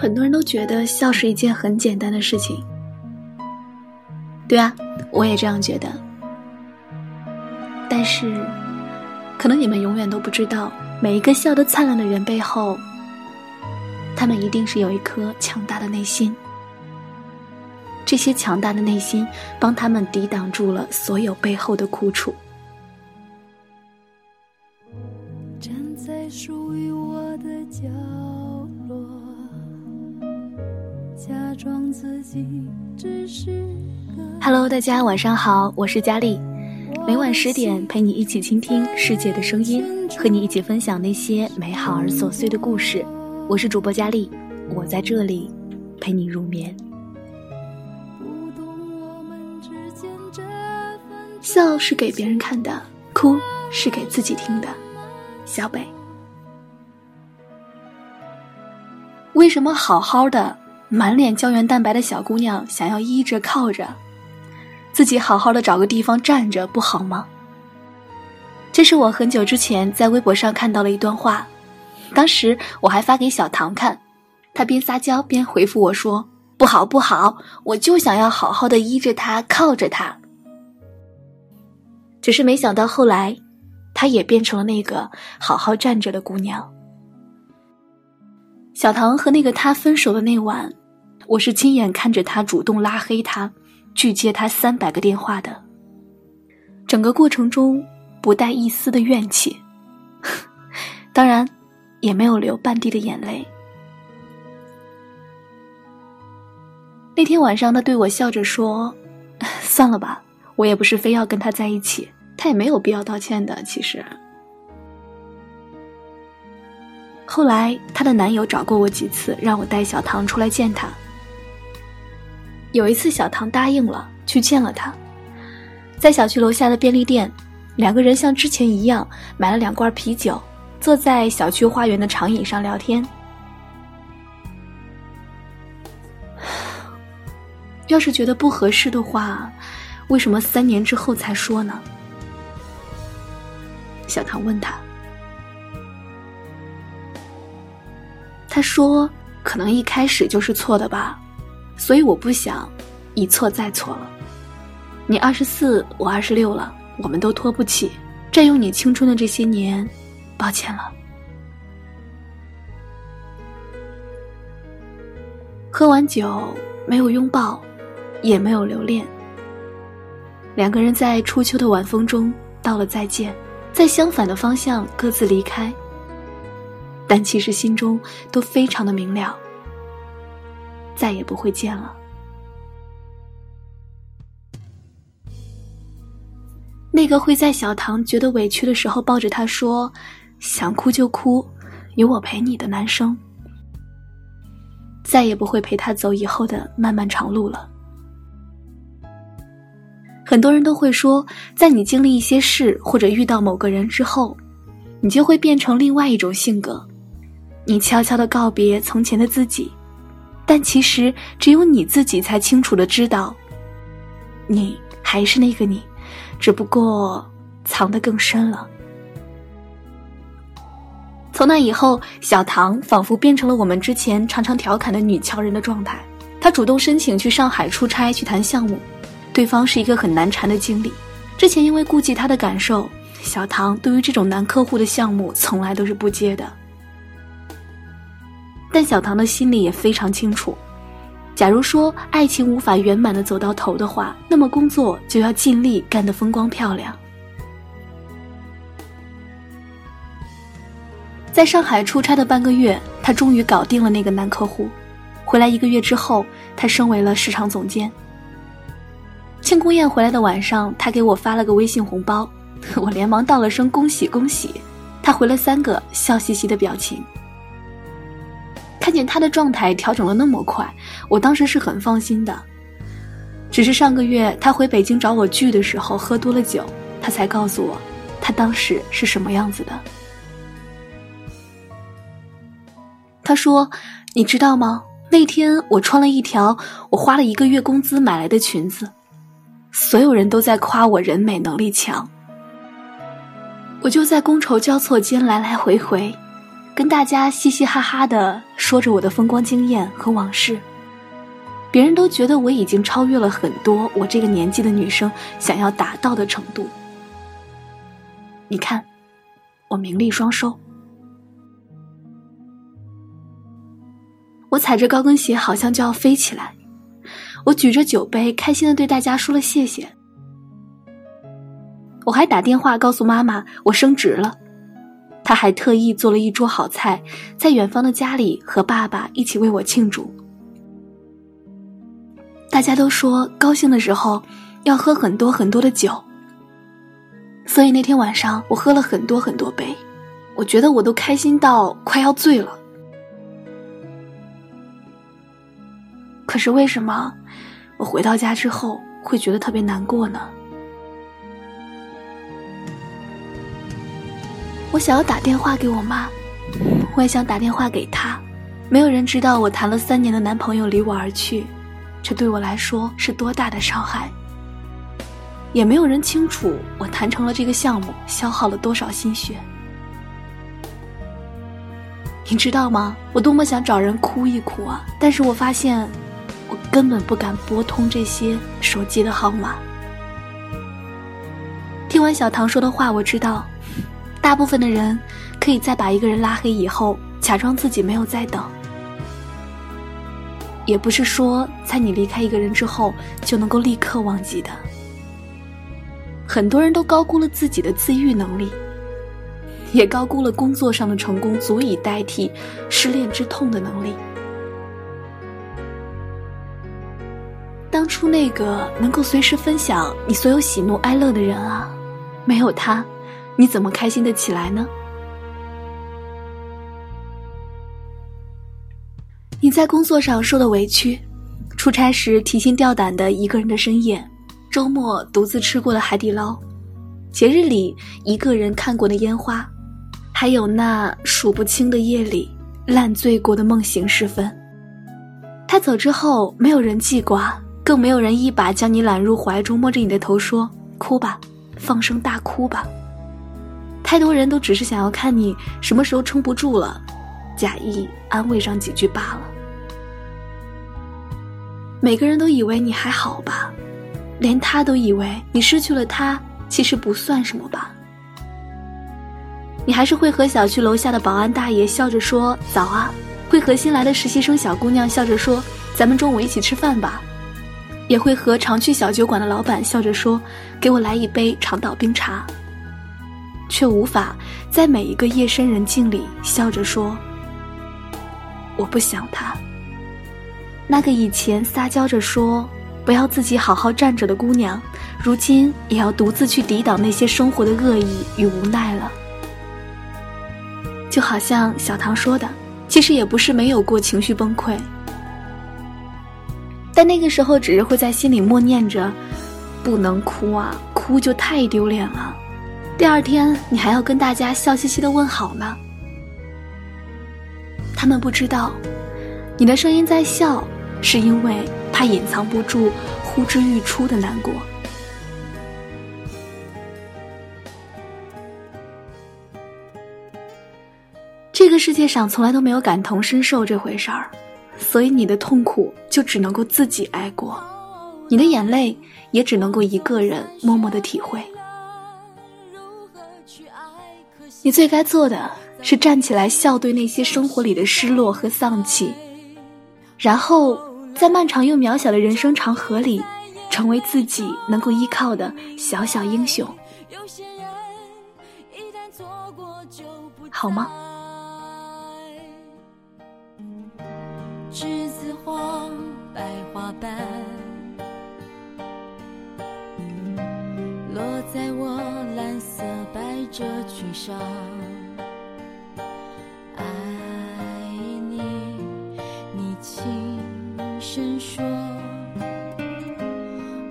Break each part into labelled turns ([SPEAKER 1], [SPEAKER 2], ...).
[SPEAKER 1] 很多人都觉得笑是一件很简单的事情。对啊，我也这样觉得。但是，可能你们永远都不知道，每一个笑得灿烂的人背后，他们一定是有一颗强大的内心。这些强大的内心，帮他们抵挡住了所有背后的苦楚。站在属于我的角落，Hello，大家晚上好，我是佳丽，每晚十点陪你一起倾听世界的声音，和你一起分享那些美好而琐碎的故事。我是主播佳丽，我在这里陪你入眠。笑是给别人看的，哭是给自己听的。小北，为什么好好的、满脸胶原蛋白的小姑娘想要依着靠着，自己好好的找个地方站着不好吗？这是我很久之前在微博上看到了一段话，当时我还发给小唐看，他边撒娇边回复我说：“不好不好，我就想要好好的依着他靠着他。”只是没想到，后来，她也变成了那个好好站着的姑娘。小唐和那个他分手的那晚，我是亲眼看着他主动拉黑他，拒接他三百个电话的。整个过程中不带一丝的怨气，当然，也没有流半滴的眼泪。那天晚上，他对我笑着说：“算了吧。”我也不是非要跟他在一起，他也没有必要道歉的。其实，后来她的男友找过我几次，让我带小唐出来见他。有一次，小唐答应了，去见了他，在小区楼下的便利店，两个人像之前一样买了两罐啤酒，坐在小区花园的长椅上聊天。要是觉得不合适的话。为什么三年之后才说呢？小唐问他，他说：“可能一开始就是错的吧，所以我不想一错再错了。你二十四，我二十六了，我们都拖不起，占用你青春的这些年，抱歉了。”喝完酒，没有拥抱，也没有留恋。两个人在初秋的晚风中道了再见，在相反的方向各自离开。但其实心中都非常的明了，再也不会见了。那个会在小唐觉得委屈的时候抱着他说“想哭就哭，有我陪你”的男生，再也不会陪他走以后的漫漫长路了。很多人都会说，在你经历一些事或者遇到某个人之后，你就会变成另外一种性格，你悄悄的告别从前的自己，但其实只有你自己才清楚的知道，你还是那个你，只不过藏得更深了。从那以后，小唐仿佛变成了我们之前常常调侃的女强人的状态，她主动申请去上海出差去谈项目。对方是一个很难缠的经理，之前因为顾及他的感受，小唐对于这种男客户的项目从来都是不接的。但小唐的心里也非常清楚，假如说爱情无法圆满的走到头的话，那么工作就要尽力干得风光漂亮。在上海出差的半个月，他终于搞定了那个男客户，回来一个月之后，他升为了市场总监。庆功宴回来的晚上，他给我发了个微信红包，我连忙道了声恭喜恭喜，他回了三个笑嘻嘻的表情。看见他的状态调整了那么快，我当时是很放心的。只是上个月他回北京找我聚的时候喝多了酒，他才告诉我，他当时是什么样子的。他说：“你知道吗？那天我穿了一条我花了一个月工资买来的裙子。”所有人都在夸我人美能力强，我就在觥筹交错间来来回回，跟大家嘻嘻哈哈的说着我的风光经验和往事。别人都觉得我已经超越了很多我这个年纪的女生想要达到的程度。你看，我名利双收。我踩着高跟鞋，好像就要飞起来。我举着酒杯，开心的对大家说了谢谢。我还打电话告诉妈妈我升职了，他还特意做了一桌好菜，在远方的家里和爸爸一起为我庆祝。大家都说高兴的时候要喝很多很多的酒，所以那天晚上我喝了很多很多杯，我觉得我都开心到快要醉了。可是为什么我回到家之后会觉得特别难过呢？我想要打电话给我妈，我也想打电话给她，没有人知道我谈了三年的男朋友离我而去，这对我来说是多大的伤害。也没有人清楚我谈成了这个项目消耗了多少心血。你知道吗？我多么想找人哭一哭啊！但是我发现。我根本不敢拨通这些手机的号码。听完小唐说的话，我知道，大部分的人可以在把一个人拉黑以后，假装自己没有在等。也不是说在你离开一个人之后就能够立刻忘记的。很多人都高估了自己的自愈能力，也高估了工作上的成功足以代替失恋之痛的能力。当初那个能够随时分享你所有喜怒哀乐的人啊，没有他，你怎么开心的起来呢？你在工作上受的委屈，出差时提心吊胆的一个人的深夜，周末独自吃过的海底捞，节日里一个人看过的烟花，还有那数不清的夜里烂醉过的梦醒时分。他走之后，没有人记挂。更没有人一把将你揽入怀中，摸着你的头说：“哭吧，放声大哭吧。”太多人都只是想要看你什么时候撑不住了，假意安慰上几句罢了。每个人都以为你还好吧，连他都以为你失去了他其实不算什么吧。你还是会和小区楼下的保安大爷笑着说“早啊”，会和新来的实习生小姑娘笑着说：“咱们中午一起吃饭吧。”也会和常去小酒馆的老板笑着说：“给我来一杯长岛冰茶。”却无法在每一个夜深人静里笑着说：“我不想他。”那个以前撒娇着说不要自己好好站着的姑娘，如今也要独自去抵挡那些生活的恶意与无奈了。就好像小唐说的，其实也不是没有过情绪崩溃。但那个时候，只是会在心里默念着：“不能哭啊，哭就太丢脸了。”第二天，你还要跟大家笑嘻嘻的问好呢。他们不知道，你的声音在笑，是因为怕隐藏不住呼之欲出的难过。这个世界上从来都没有感同身受这回事儿。所以你的痛苦就只能够自己挨过，你的眼泪也只能够一个人默默的体会。你最该做的是站起来笑对那些生活里的失落和丧气，然后在漫长又渺小的人生长河里，成为自己能够依靠的小小英雄，好吗？栀子黄，白花瓣上爱你，你轻声说。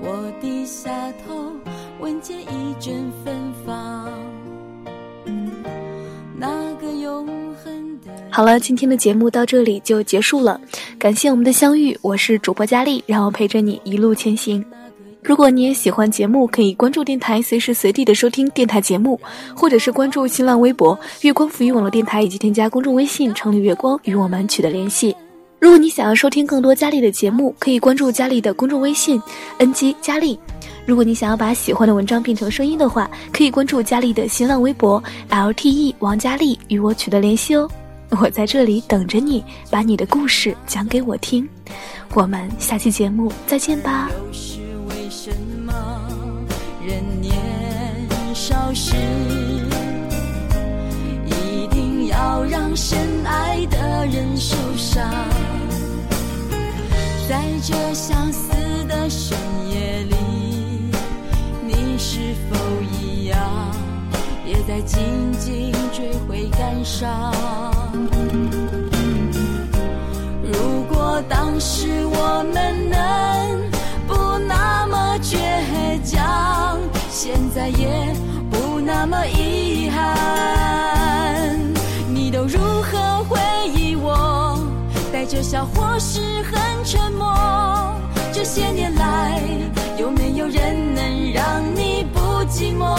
[SPEAKER 1] 我低下头，闻见一阵芬芳。那个永恒的。好了，今天的节目到这里就结束了，感谢我们的相遇，我是主播佳丽，让我陪着你一路前行。如果你也喜欢节目，可以关注电台，随时随地的收听电台节目，或者是关注新浪微博“月光浮语网络电台”，以及添加公众微信“城里月光”与我们取得联系。如果你想要收听更多佳丽的节目，可以关注佳丽的公众微信 “ng 佳丽”。如果你想要把喜欢的文章变成声音的话，可以关注佳丽的新浪微博 “lte 王佳丽”与我取得联系哦。我在这里等着你，把你的故事讲给我听。我们下期节目再见吧。
[SPEAKER 2] 人年少时，一定要让深爱的人受伤。在这相思的深夜里，你是否一样，也在静静追悔感伤？如果当时我们能现在也不那么遗憾。你都如何回忆我？带着笑或是很沉默？这些年来，有没有人能让你不寂寞？